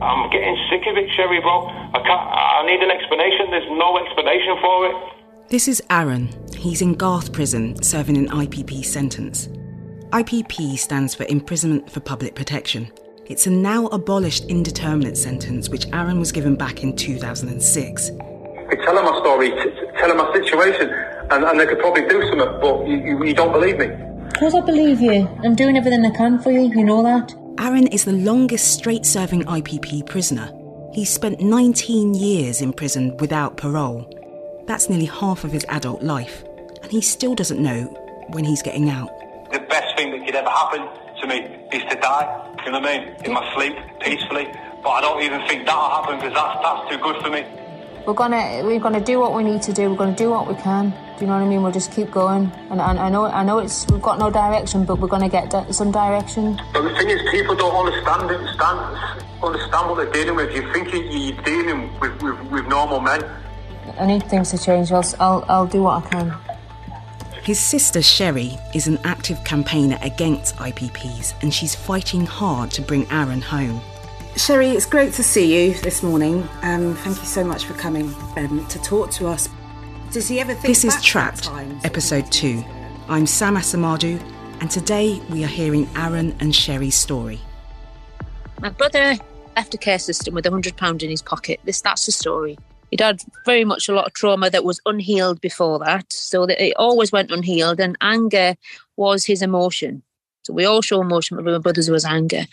I'm getting sick of it, Cherrie, bro. I can't. I need an explanation. There's no explanation for it. This is Aaron. He's in Garth Prison serving an IPP sentence. IPP stands for Imprisonment for Public Protection. It's a now abolished indeterminate sentence which Aaron was given back in 2006. I tell them my story, t- t- tell them my situation, and, and they could probably do something, but you, you, you don't believe me. Of course I believe you. I'm doing everything I can for you, you know that. Aaron is the longest straight serving IPP prisoner. He's spent 19 years in prison without parole. That's nearly half of his adult life, and he still doesn't know when he's getting out. The best thing that could ever happen to me is to die, you know what I mean, in my sleep, peacefully. But I don't even think that'll happen because that's, that's too good for me. We're gonna we're gonna do what we need to do. We're gonna do what we can. Do you know what I mean? We'll just keep going. And, and I know I know it's we've got no direction, but we're gonna get di- some direction. But the thing is, people don't understand it, understand, understand what they're dealing with. You think you- you're dealing with, with, with normal men. I need things to change. I'll I'll, I'll do what I can. His sister Cherrie is an active campaigner against IPPs, and she's fighting hard to bring Aaron home. Cherrie, it's great to see you this morning. Um, thank you so much for coming um, to talk to us. This is back to that Trapped, episode 2. I'm Sam Asamadu, and today we are hearing Aaron and Cherrie's story. My brother left a care system with a hundred pound in his pocket. This that's the story. He'd had very much a lot of trauma that was unhealed before that, so that it always went unhealed. And anger was his emotion. So we all show emotion, but my brother's was anger.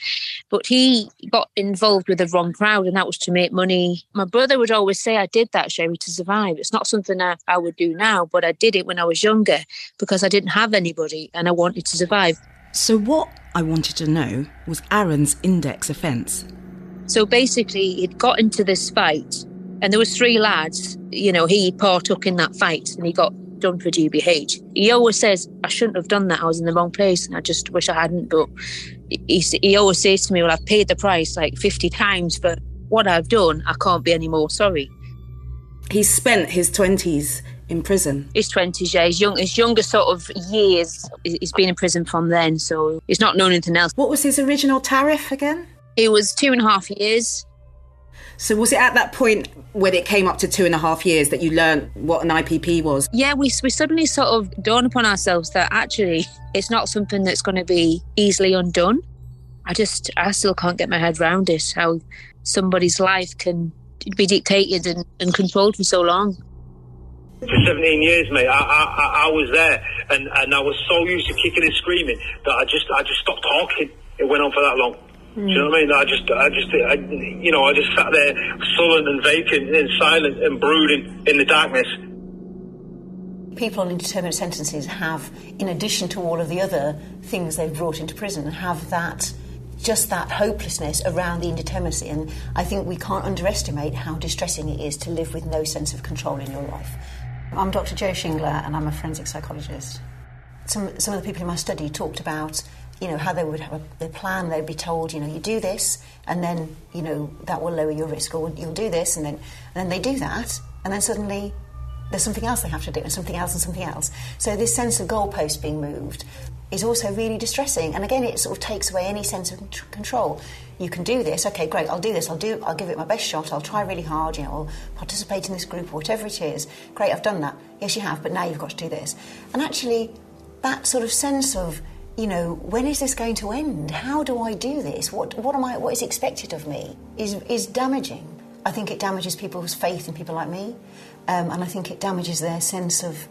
But he got involved with the wrong crowd, and that was to make money. My brother would always say, "I did that, Cherrie, to survive. It's not something I, I would do now, but I did it when I was younger because I didn't have anybody and I wanted to survive." So, what I wanted to know was Aaron's index offence. So basically, he'd got into this fight, and there was three lads. You know, he partook in that fight, and he got done for GBH. He always says, "I shouldn't have done that. I was in the wrong place, and I just wish I hadn't." But he he always says to me, "Well, I've paid the price like fifty times for what I've done. I can't be any more sorry." He spent his 20s in prison. His twenties, yeah, his young, his younger sort of years. He's been in prison from then, so he's not known anything else. What was his original tariff again? It was two and a half years. So, was it at that point when it came up to two and a half years that you learned what an IPP was? yeah, we, we suddenly sort of dawn upon ourselves that actually it's not something that's going to be easily undone. I just, I still can't get my head around it, how somebody's life can be dictated and, and controlled for so long. For 17 years, mate, I, I, I- I was there, and, and I was so used to kicking and screaming that I just, I just stopped talking. It went on for that long. Do you know what I mean? I just, I just, I, you know, I just sat there sullen and vacant and silent and brooding in the darkness. People on indeterminate sentences have, in addition to all of the other things they've brought into prison, have that just that hopelessness around the indeterminacy. And I think we can't underestimate how distressing it is to live with no sense of control in your life. I'm Dr. Jo Shingler, and I'm a forensic psychologist. Some some of the people in my study talked about. You know how they would have a, their plan. They'd be told, you know, you do this, and then you know that will lower your risk, or you'll do this, and then and then they do that, and then suddenly there's something else they have to do, and something else, and something else. So this sense of goalpost being moved is also really distressing. And again, it sort of takes away any sense of control. You can do this. Okay, great. I'll do this. I'll do. I'll give it my best shot. I'll try really hard. You know, I'll participate in this group or whatever it is. Great. I've done that. Yes, you have. But now you've got to do this. And actually, that sort of sense of you know, when is this going to end? How do I do this? What what am I? What is expected of me? Is is damaging. I think it damages people's faith in people like me, um, and I think it damages their sense of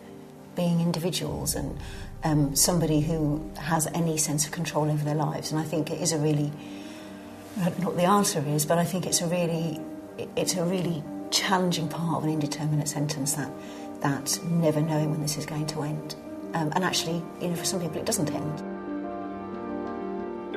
being individuals and um, somebody who has any sense of control over their lives. And I think it is a really, what the answer is, but I think it's a really, it's a really challenging part of an indeterminate sentence that, that never knowing when this is going to end. Um, and actually, you know, for some people it doesn't end.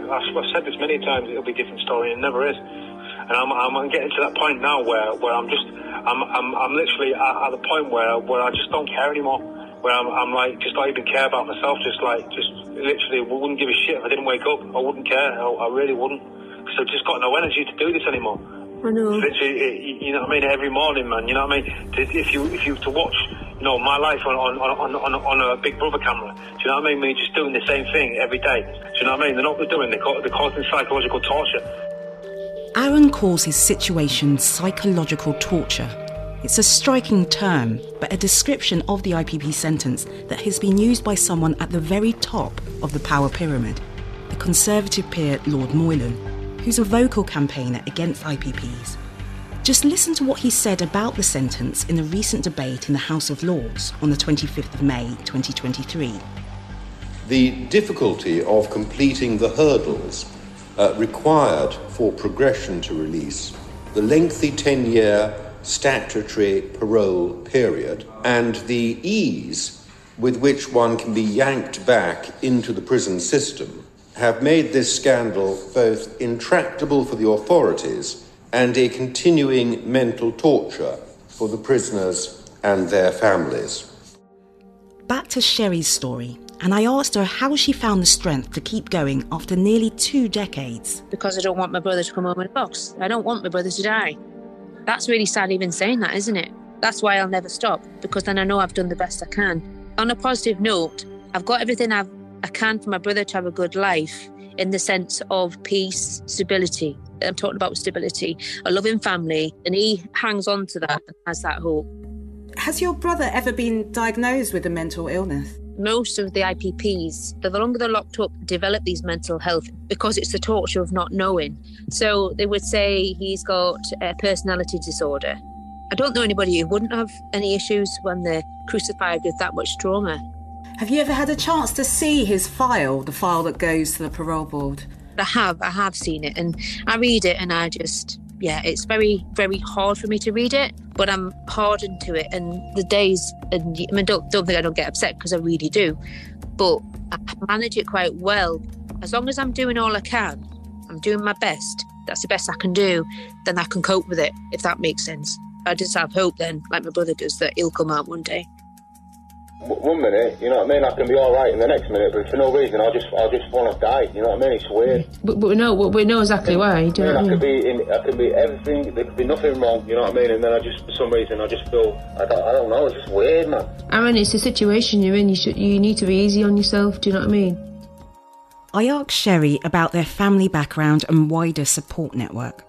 I've said this many times. It'll be a different story, and it never is. And I'm, I'm getting to that point now where, where I'm just, I'm, I'm, I'm literally at, at the point where, where I just don't care anymore. Where I'm, I'm like, just don't even care about myself. Just like, just literally wouldn't give a shit if I didn't wake up. I wouldn't care. I, I really wouldn't. Because I've just got no energy to do this anymore. I know. Literally, it- you know what I mean? Every morning, man. You know what I mean? If you if you to watch, you know, my life on on on on, on a Big Brother camera. Do you know what I mean? We're just doing the same thing every day. Do you know what I mean? They're not they're doing. They're, they're causing psychological torture. Aaron calls his situation psychological torture. It's a striking term, but a description of the IPP sentence that has been used by someone at the very top of the power pyramid, the Conservative peer Lord Moylan, who's a vocal campaigner against IPPs. Just listen to what he said about the sentence in a recent debate in the House of Lords on the 25th of May 2023. The difficulty of completing the hurdles uh, required for progression to release, the lengthy 10 year statutory parole period, and the ease with which one can be yanked back into the prison system have made this scandal both intractable for the authorities and a continuing mental torture for the prisoners and their families. Back to Cherrie's story, and I asked her how she found the strength to keep going after nearly two decades. Because I don't want my brother to come home in a box. I don't want my brother to die. That's really sad even saying that, isn't it? That's why I'll never stop, because then I know I've done the best I can. On a positive note, I've got everything I've, I can for my brother to have a good life in the sense of peace, stability. I'm talking about stability, a loving family, and he hangs on to that and has that hope. Has your brother ever been diagnosed with a mental illness? Most of the IPPs, the longer they're locked up, develop these mental health because it's the torture of not knowing. So they would say he's got a personality disorder. I don't know anybody who wouldn't have any issues when they're crucified with that much trauma. Have you ever had a chance to see his file, the file that goes to the parole board? I have, I have seen it, and I read it, and I just, yeah, it's very, very hard for me to read it, but I'm hardened to it. And the days, and I mean, don't, don't think I don't get upset because I really do, but I manage it quite well. As long as I'm doing all I can, I'm doing my best. That's the best I can do. Then I can cope with it, if that makes sense. I just have hope then, like my brother does, that he'll come out one day one minute, you know what I mean, I can be all right, and the next minute, but for no reason, I'll just, I'll just want to die. You know what I mean? It's weird. But, but we know, we know exactly why. Do you know I, mean, I could be in, I could be everything. There could be nothing wrong. You know what I mean? And then I just, for some reason, I just feel, I don't, I don't know. It's just weird, man. Aaron, it's the situation you're in. You should, you need to be easy on yourself. Do you know what I mean? I asked Cherrie about their family background and wider support network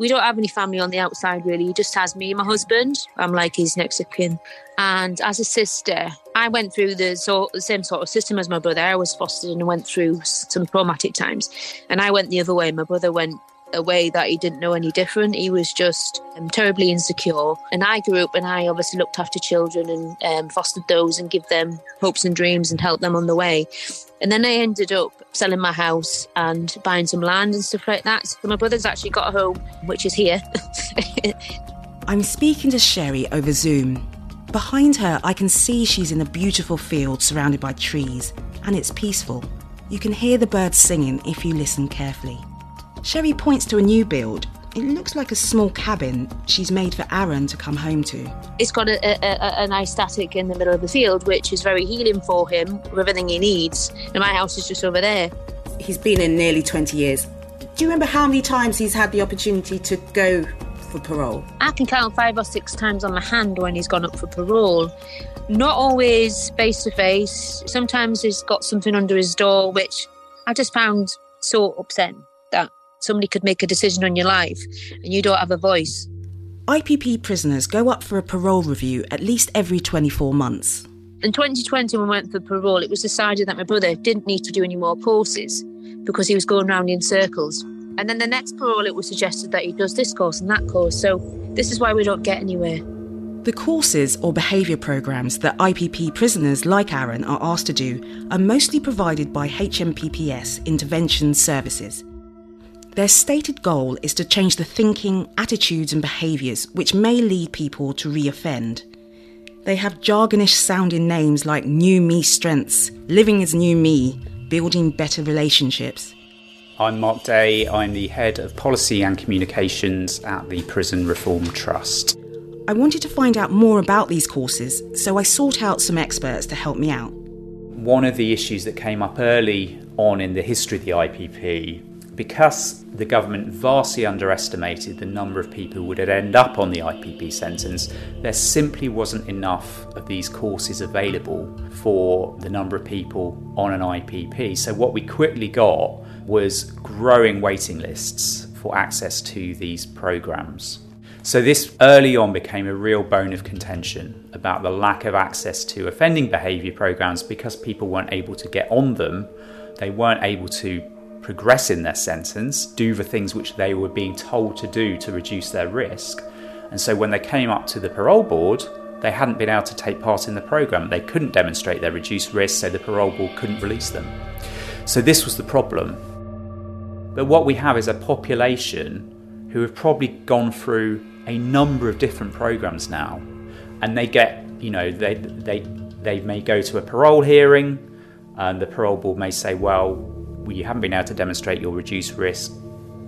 we don't have any family on the outside really. He just has me and my husband. I'm like his next of kin. And as a sister, I went through the, the same sort of system as my brother. I was fostered and went through some traumatic times. And I went the other way. My brother went a way that he didn't know any different. He was just um, terribly insecure. And I grew up and I obviously looked after children and um, fostered those and give them hopes and dreams and help them on the way. And then I ended up selling my house and buying some land and stuff like that. So my brother's actually got a home, which is here. I'm speaking to Cherrie over Zoom. Behind her, I can see she's in a beautiful field surrounded by trees, and it's peaceful. You can hear the birds singing if you listen carefully. Cherrie points to a new build it looks like a small cabin she's made for Aaron to come home to. It's got a, a, a, nice static in the middle of the field, which is very healing for him with everything he needs. And my house is just over there. He's been in nearly 20 years. Do you remember how many times he's had the opportunity to go for parole? I can count five or six times on my hand when he's gone up for parole. Not always face to face. Sometimes he's got something under his door, which I just found so upsetting that somebody could make a decision on your life and you don't have a voice. IPP prisoners go up for a parole review at least every 24 months. In 2020, when we went for parole, it was decided that my brother didn't need to do any more courses because he was going round in circles. And then the next parole, it was suggested that he does this course and that course. So this is why we don't get anywhere. The courses or behaviour programmes that IPP prisoners like Aaron are asked to do are mostly provided by HMPPS Intervention Services. Their stated goal is to change the thinking, attitudes, and behaviours which may lead people to reoffend. They have jargonish sounding names like New Me Strengths, Living as New Me, Building Better Relationships. I'm Mark Day, I'm the head of policy and communications at the Prison Reform Trust. I wanted to find out more about these courses, so I sought out some experts to help me out. One of the issues that came up early on in the history of the IPP because the government vastly underestimated the number of people who would end up on the IPP sentence, there simply wasn't enough of these courses available for the number of people on an IPP. So, what we quickly got was growing waiting lists for access to these programs. So, this early on became a real bone of contention about the lack of access to offending behaviour programs because people weren't able to get on them. They weren't able to progress in their sentence, do the things which they were being told to do to reduce their risk. And so, when they came up to the parole board, they hadn't been able to take part in the programme. They couldn't demonstrate their reduced risk, so the parole board couldn't release them. So, this was the problem. But what we have is a population who have probably gone through a number of different programs now, and they get, you know, they they they may go to a parole hearing, and the parole board may say, well, you haven't been able to demonstrate your reduced risk,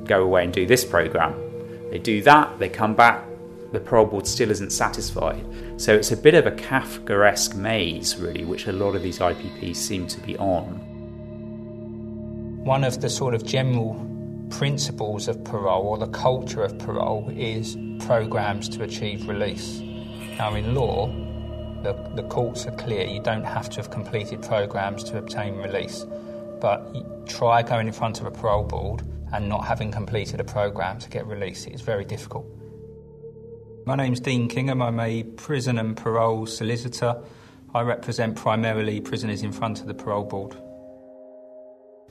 go away and do this program. They do that, they come back, the parole board still isn't satisfied. So it's a bit of a Kafkaesque maze, really, which a lot of these IPPs seem to be on. One of the sort of general principles of parole or the culture of parole is programs to achieve release. Now, in law, the, the courts are clear you don't have to have completed programs to obtain release. But try going in front of a parole board and not having completed a program to get released. It's very difficult. My name's Dean Kingham. I'm a prison and parole solicitor. I represent primarily prisoners in front of the parole board.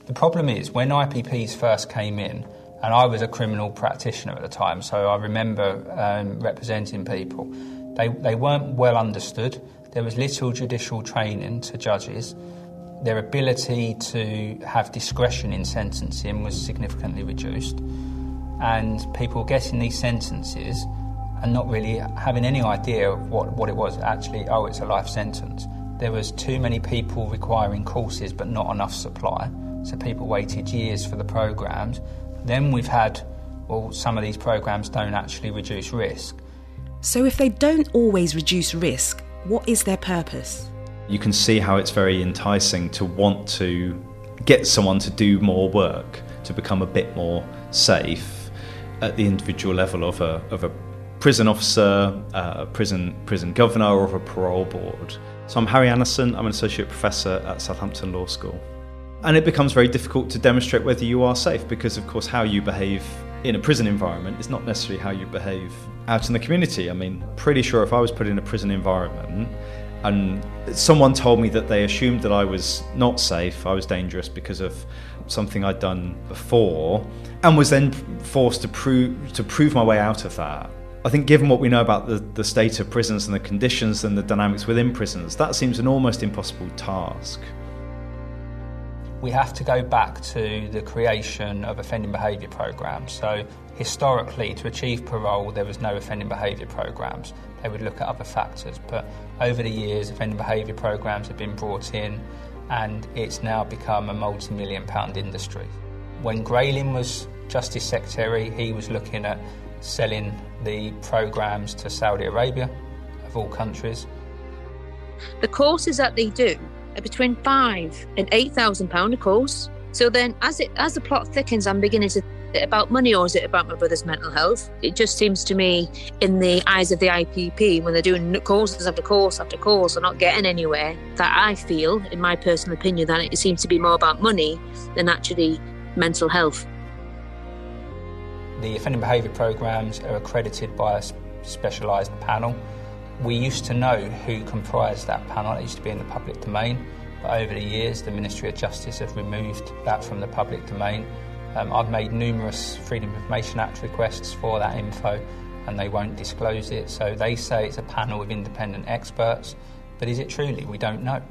The problem is, when IPPs first came in, and I was a criminal practitioner at the time, so I remember um, representing people, they, they weren't well understood. There was little judicial training to judges. Their ability to have discretion in sentencing was significantly reduced. And people getting these sentences and not really having any idea of what, what it was actually, oh, it's a life sentence. There was too many people requiring courses but not enough supply, so people waited years for the programs. Then we've had, well, some of these programs don't actually reduce risk. So if they don't always reduce risk, what is their purpose? You can see how it's very enticing to want to get someone to do more work, to become a bit more safe at the individual level of a, of a prison officer, uh, a prison prison governor, or a parole board. So I'm Harry Annison. I'm an associate professor at Southampton Law School. And it becomes very difficult to demonstrate whether you are safe because, of course, how you behave in a prison environment is not necessarily how you behave out in the community. I mean, pretty sure if I was put in a prison environment and someone told me that they assumed that I was not safe, I was dangerous because of something I'd done before, and was then forced to prove to prove my way out of that I think, given what we know about the, the state of prisons and the conditions and the dynamics within prisons, that seems an almost impossible task. We have to go back to the creation of offending behaviour programs. So, historically, to achieve parole, there was no offending behaviour programs. They would look at other factors. But over the years, offending behaviour programs have been brought in, and it's now become a multi million pound industry. When Grayling was Justice Secretary, he was looking at selling the programs to Saudi Arabia, of all countries. The courses that they do are between five and eight thousand pound a course. So then, as it as the plot thickens, I'm beginning to it about money or is it about my brother's mental health? It just seems to me, in the eyes of the IPP, when they're doing courses after course after course, they're not getting anywhere. That I feel, in my personal opinion, that it seems to be more about money than actually mental health. The offending behaviour programs are accredited by a specialised panel. We used to know who comprised that panel, it used to be in the public domain, but over the years the Ministry of Justice have removed that from the public domain. Um, I've made numerous Freedom of Information Act requests for that info and they won't disclose it, so they say it's a panel of independent experts, but is it truly? We don't know.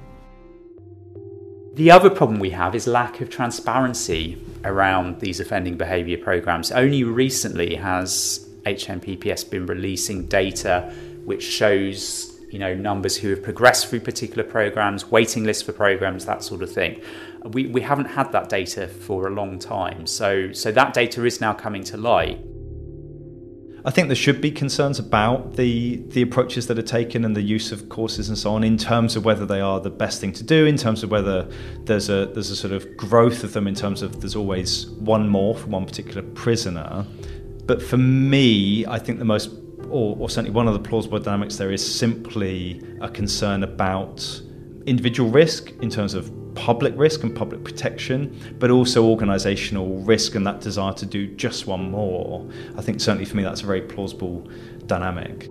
The other problem we have is lack of transparency around these offending behaviour programs. Only recently has HMPPS been releasing data which shows you know numbers who have progressed through particular programs, waiting lists for programs, that sort of thing. We, we haven't had that data for a long time, so so that data is now coming to light. I think there should be concerns about the the approaches that are taken and the use of courses and so on in terms of whether they are the best thing to do, in terms of whether there's a there's a sort of growth of them in terms of there's always one more for one particular prisoner. But for me, I think the most or, or certainly one of the plausible dynamics there is simply a concern about individual risk in terms of public risk and public protection, but also organisational risk and that desire to do just one more. I think certainly for me that's a very plausible dynamic.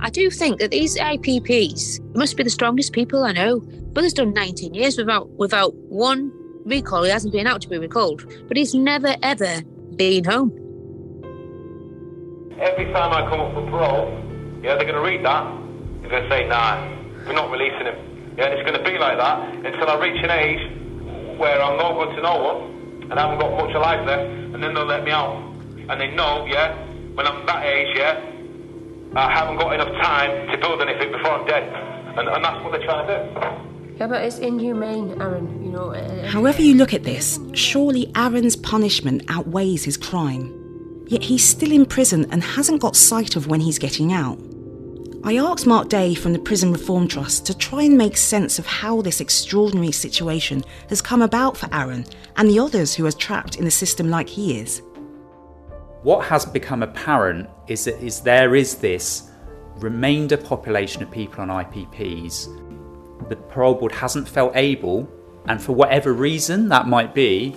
I do think that these IPPs must be the strongest people I know. Brother's done 19 years without without one recall. He hasn't been out to be recalled, but he's never ever been home. Every time I come up for parole, yeah, they're going to read that. They're going to say, nah, we're not releasing him. Yeah, and it's going to be like that until I reach an age where I'm no good to no one and I haven't got much of life left, and then they'll let me out. And they know, yeah, when I'm that age, yeah, I haven't got enough time to build anything before I'm dead. And, and that's what they're trying to do. Yeah, but it's inhumane, Aaron, you know. Uh, However, you look at this, surely Aaron's punishment outweighs his crime. Yet he's still in prison and hasn't got sight of when he's getting out. I asked Mark Day from the Prison Reform Trust to try and make sense of how this extraordinary situation has come about for Aaron and the others who are trapped in the system like he is. What has become apparent is that is there is this remainder population of people on IPPs. The parole board hasn't felt able, and for whatever reason that might be,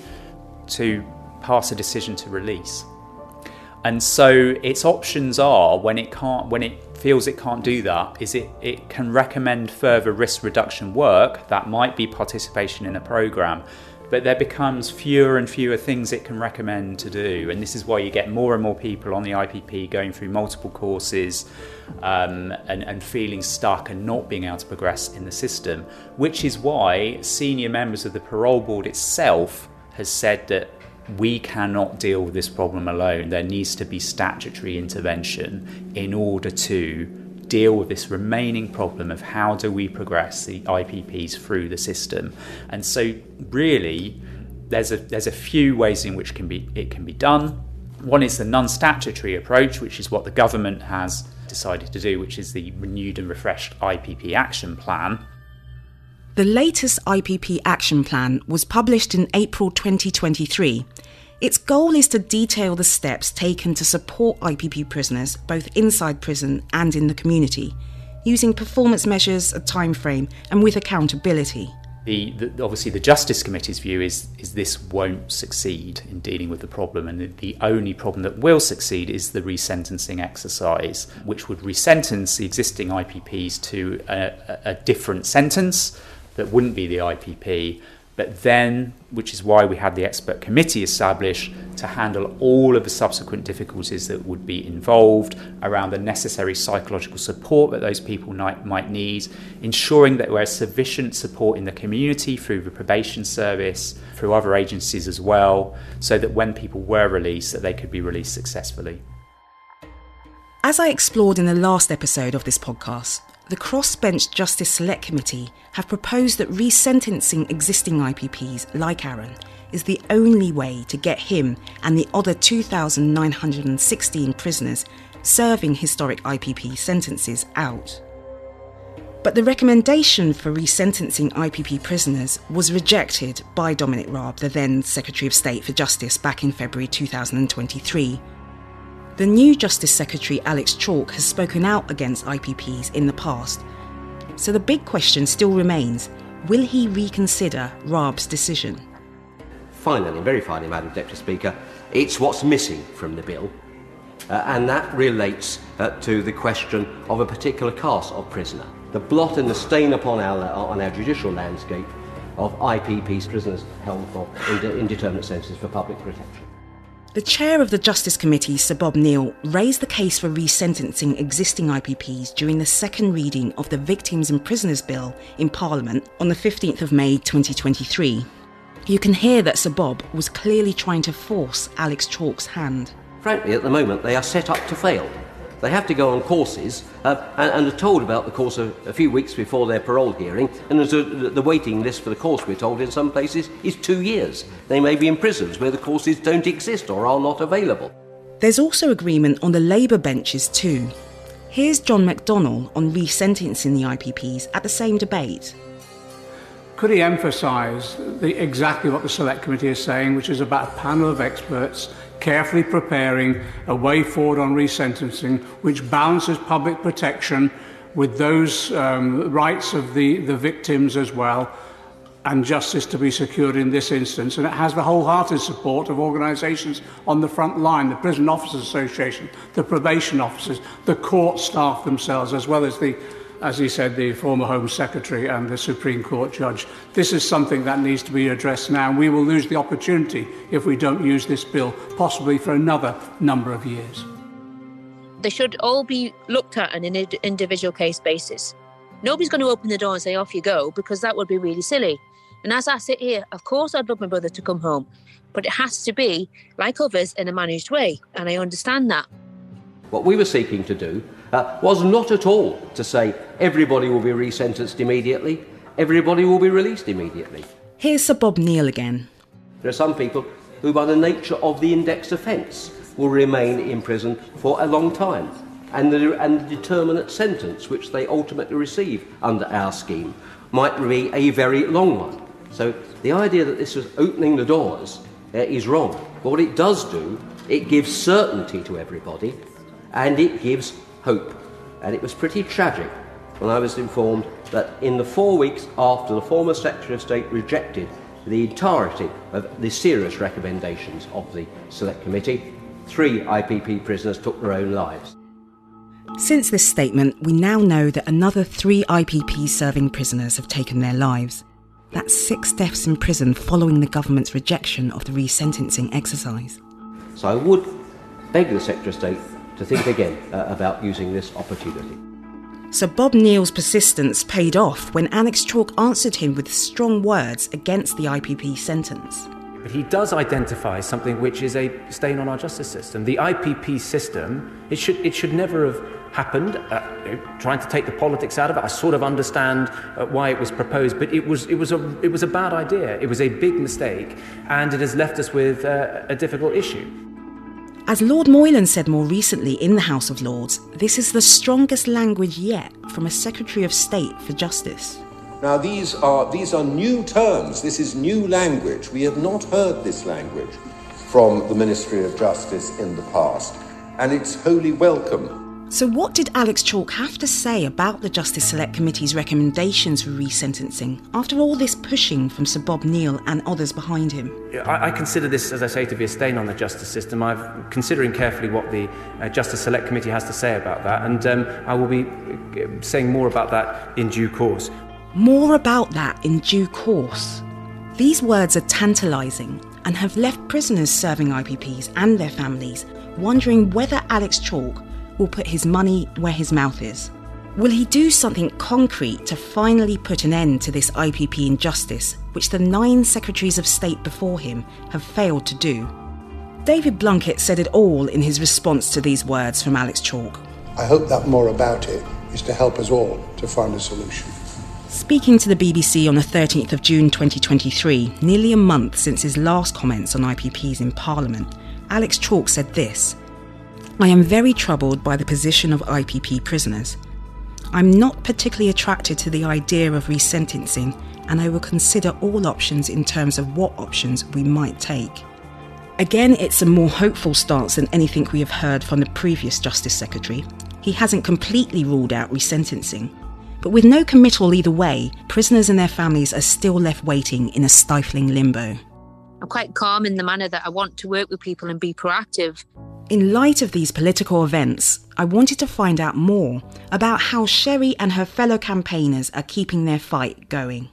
to pass a decision to release. And so its options are when it can't when it feels it can't do that is it, it can recommend further risk reduction work that might be participation in a program but there becomes fewer and fewer things it can recommend to do. And this is why you get more and more people on the IPP going through multiple courses um, and, and feeling stuck and not being able to progress in the system which is why senior members of the parole board itself has said that we cannot deal with this problem alone. There needs to be statutory intervention in order to deal with this remaining problem of how do we progress the IPPs through the system. And so, really, there's a there's a few ways in which can be it can be done. One is the non-statutory approach, which is what the government has decided to do, which is the renewed and refreshed IPP action plan. The latest IPP action plan was published in April 2023. Its goal is to detail the steps taken to support IPP prisoners both inside prison and in the community, using performance measures, a time frame, and with accountability. The, the, obviously the Justice Committee's view is is this won't succeed in dealing with the problem, and the, the only problem that will succeed is the resentencing exercise, which would resentence the existing IPPs to a, a, a different sentence that wouldn't be the IPP, but then, which is why we had the expert committee established to handle all of the subsequent difficulties that would be involved around the necessary psychological support that those people might, might need, ensuring that there is sufficient support in the community through the probation service, through other agencies as well, so that when people were released, that they could be released successfully. As I explored in the last episode of this podcast, the Crossbench Justice Select Committee have proposed that resentencing existing IPPs like Aaron is the only way to get him and the other 2,916 prisoners serving historic IPP sentences out. But the recommendation for resentencing IPP prisoners was rejected by Dominic Raab, the then Secretary of State for Justice, back in February 2023 the new Justice Secretary Alex Chalk has spoken out against IPPs in the past. So the big question still remains will he reconsider Raab's decision? Finally, very finally, Madam Deputy Speaker, it's what's missing from the bill. Uh, and that relates uh, to the question of a particular class of prisoner. The blot and the stain upon our, on our judicial landscape of IPPs, prisoners held for indeterminate sentences for public protection. The chair of the Justice Committee, Sir Bob Neill, raised the case for resentencing existing IPPs during the second reading of the Victims and Prisoners Bill in Parliament on the 15th of May 2023. You can hear that Sir Bob was clearly trying to force Alex Chalk's hand. Frankly, at the moment, they are set up to fail. They have to go on courses uh, and, and, are told about the course a, a, few weeks before their parole hearing. And a, the waiting list for the course, we're told, in some places is two years. They may be in prisons where the courses don't exist or are not available. There's also agreement on the Labour benches too. Here's John McDonnell on resentencing the IPPs at the same debate. Could he emphasise exactly what the Select Committee is saying, which is about a panel of experts carefully preparing a way forward on resentencing which balances public protection with those um, rights of the, the victims as well and justice to be secured in this instance. And it has the wholehearted support of organisations on the front line, the Prison Officers Association, the probation officers, the court staff themselves, as well as the as he said, the former Home Secretary and the Supreme Court judge. This is something that needs to be addressed now. We will lose the opportunity if we don't use this bill, possibly for another number of years. They should all be looked at on an individual case basis. Nobody's going to open the door and say, off you go, because that would be really silly. And as I sit here, of course, I'd love my brother to come home, but it has to be, like others, in a managed way. And I understand that. What we were seeking to do uh, was not at all to say everybody will be resentenced immediately, everybody will be released immediately. Here's Sir Bob Neill again. There are some people who, by the nature of the index offence, will remain in prison for a long time. And the, and the determinate sentence which they ultimately receive under our scheme might be a very long one. So the idea that this is opening the doors uh, is wrong. But what it does do, it gives certainty to everybody and it gives hope. And it was pretty tragic when I was informed that in the four weeks after the former Secretary of State rejected the entirety of the serious recommendations of the Select Committee, three IPP prisoners took their own lives. Since this statement, we now know that another three IPP serving prisoners have taken their lives. That's six deaths in prison following the government's rejection of the resentencing exercise. So I would beg the Secretary of State to think again uh, about using this opportunity. So Bob Neill's persistence paid off when Alex Chalk answered him with strong words against the IPP sentence. But he does identify something which is a stain on our justice system. The IPP system, it should, it should never have happened. Uh, trying to take the politics out of it, I sort of understand uh, why it was proposed, but it was, it, was a, it was a bad idea. It was a big mistake, and it has left us with uh, a difficult issue. As Lord Moylan said more recently in the House of Lords, this is the strongest language yet from a Secretary of State for Justice. Now, these are, these are new terms. This is new language. We have not heard this language from the Ministry of Justice in the past, and it's wholly welcome. So, what did Alex Chalk have to say about the Justice Select Committee's recommendations for resentencing after all this pushing from Sir Bob Neill and others behind him? I, I consider this, as I say, to be a stain on the justice system. I'm considering carefully what the uh, Justice Select Committee has to say about that, and um, I will be uh, saying more about that in due course. More about that in due course. These words are tantalising and have left prisoners serving IPPs and their families wondering whether Alex Chalk will put his money where his mouth is. Will he do something concrete to finally put an end to this IPP injustice, which the nine secretaries of state before him have failed to do? David Blunkett said it all in his response to these words from Alex Chalk. I hope that more about it is to help us all to find a solution. Speaking to the BBC on the 13th of June 2023, nearly a month since his last comments on IPPs in Parliament, Alex Chalk said this I am very troubled by the position of IPP prisoners. I'm not particularly attracted to the idea of resentencing, and I will consider all options in terms of what options we might take. Again, it's a more hopeful stance than anything we have heard from the previous Justice Secretary. He hasn't completely ruled out resentencing. But with no committal either way, prisoners and their families are still left waiting in a stifling limbo. I'm quite calm in the manner that I want to work with people and be proactive. In light of these political events, I wanted to find out more about how Cherrie and her fellow campaigners are keeping their fight going.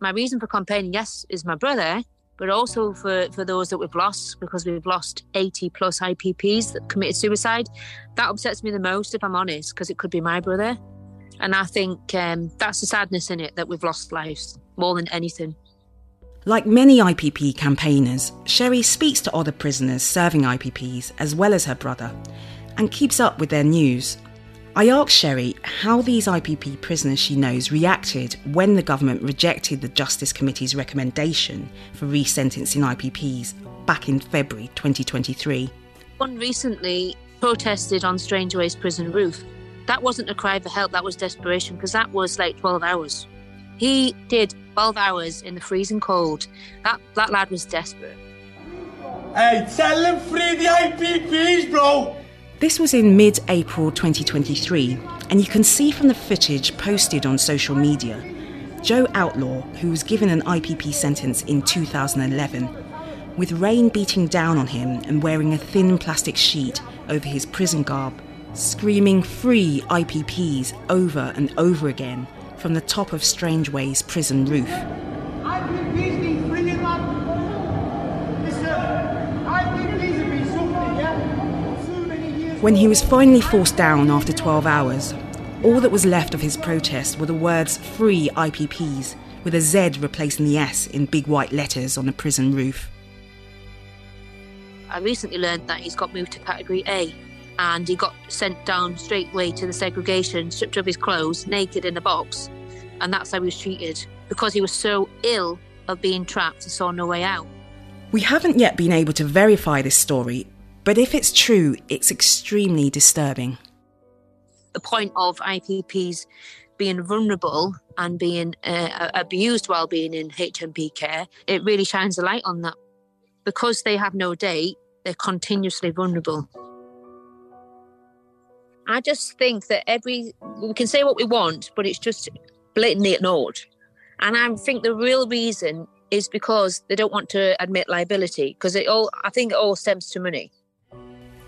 My reason for campaigning, yes, is my brother, but also for, for those that we've lost because we've lost 80 plus IPPs that committed suicide. That upsets me the most, if I'm honest, because it could be my brother. And I think um, that's the sadness in it that we've lost lives more than anything. Like many IPP campaigners, Cherrie speaks to other prisoners serving IPPs as well as her brother and keeps up with their news. I asked Cherrie how these IPP prisoners she knows reacted when the government rejected the Justice Committee's recommendation for resentencing IPPs back in February 2023. One recently protested on Strangeways prison roof. That wasn't a cry for help, that was desperation because that was like 12 hours. He did 12 hours in the freezing cold. That, that lad was desperate. Hey, tell them free the IPPs, bro! This was in mid April 2023, and you can see from the footage posted on social media Joe Outlaw, who was given an IPP sentence in 2011, with rain beating down on him and wearing a thin plastic sheet over his prison garb, screaming free IPPs over and over again from the top of Strangeways prison roof. IPP's been freeing man. Listen, IPP's have been suffering, yeah? So many years. When he was finally forced down after 12 hours, all that was left of his protest were the words Free IPPs, with a Z replacing the S in big white letters on the prison roof. I recently learned that he's got moved to category A and he got sent down straight away to the segregation, stripped of his clothes, naked in a box. And that's how he was treated because he was so ill of being trapped and saw no way out. We haven't yet been able to verify this story, but if it's true, it's extremely disturbing. The point of IPPs being vulnerable and being uh, abused while being in HMP care, it really shines a light on that. Because they have no date, they're continuously vulnerable. I just think that every we can say what we want, but it's just blatantly ignored. And I think the real reason is because they don't want to admit liability, because it all I think it all stems to money.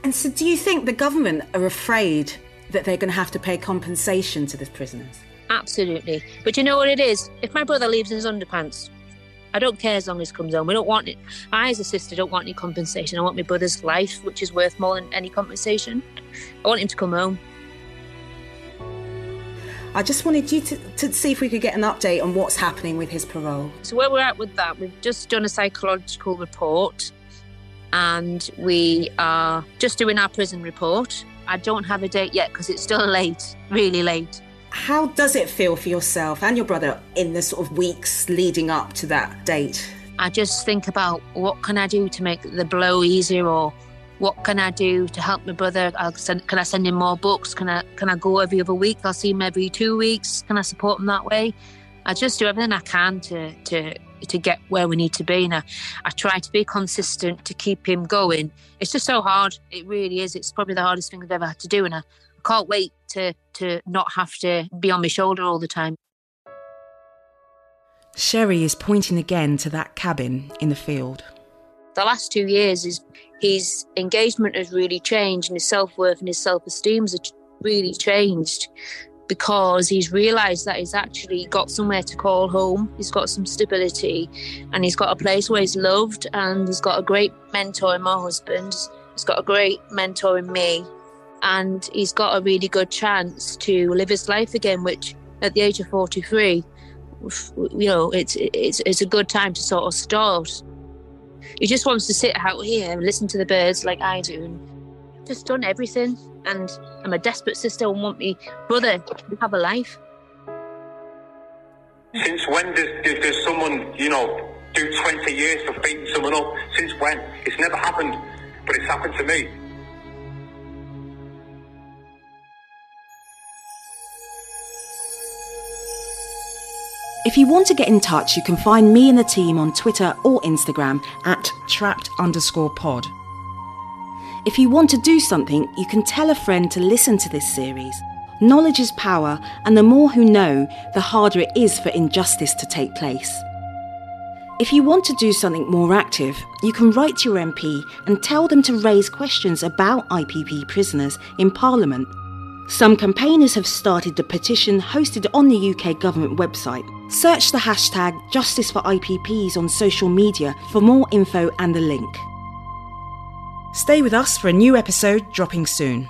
And so, do you think the government are afraid that they're going to have to pay compensation to the prisoners? Absolutely. But you know what it is? If my brother leaves his underpants, I don't care as long as he comes home. We don't want it. I, as a sister, don't want any compensation. I want my brother's life, which is worth more than any compensation. I want him to come home. I just wanted you to, to see if we could get an update on what's happening with his parole. So, where we're at with that, we've just done a psychological report and we are just doing our prison report. I don't have a date yet because it's still late, really late. How does it feel for yourself and your brother in the sort of weeks leading up to that date? I just think about what can I do to make the blow easier or what can I do to help my brother? Send, can I send him more books? Can I can I go every other week? I'll see him every two weeks. Can I support him that way? I just do everything I can to to to get where we need to be. And I, I try to be consistent to keep him going. It's just so hard. It really is. It's probably the hardest thing I've ever had to do. And I, can't wait to to not have to be on my shoulder all the time. Cherrie is pointing again to that cabin in the field. The last two years, his his engagement has really changed, and his self worth and his self esteem has really changed because he's realised that he's actually got somewhere to call home. He's got some stability, and he's got a place where he's loved, and he's got a great mentor in my husband. He's got a great mentor in me, and he's got a really good chance to live his life again, which at the age of 43, you know, it's, it's, it's a good time to sort of start. He just wants to sit out here and listen to the birds like I do. And just done everything. And I'm a desperate sister and want me brother to have a life. Since when does, does, does someone, you know, do 20 years for beating someone up? Since when? It's never happened, but it's happened to me. If you want to get in touch, you can find me and the team on Twitter or Instagram at trapped underscore pod. If you want to do something, you can tell a friend to listen to this series. Knowledge is power, and the more who know, the harder it is for injustice to take place. If you want to do something more active, you can write to your MP and tell them to raise questions about IPP prisoners in Parliament. Some campaigners have started the petition hosted on the UK government website. Search the hashtag Justice for on social media for more info and the link. Stay with us for a new episode dropping soon.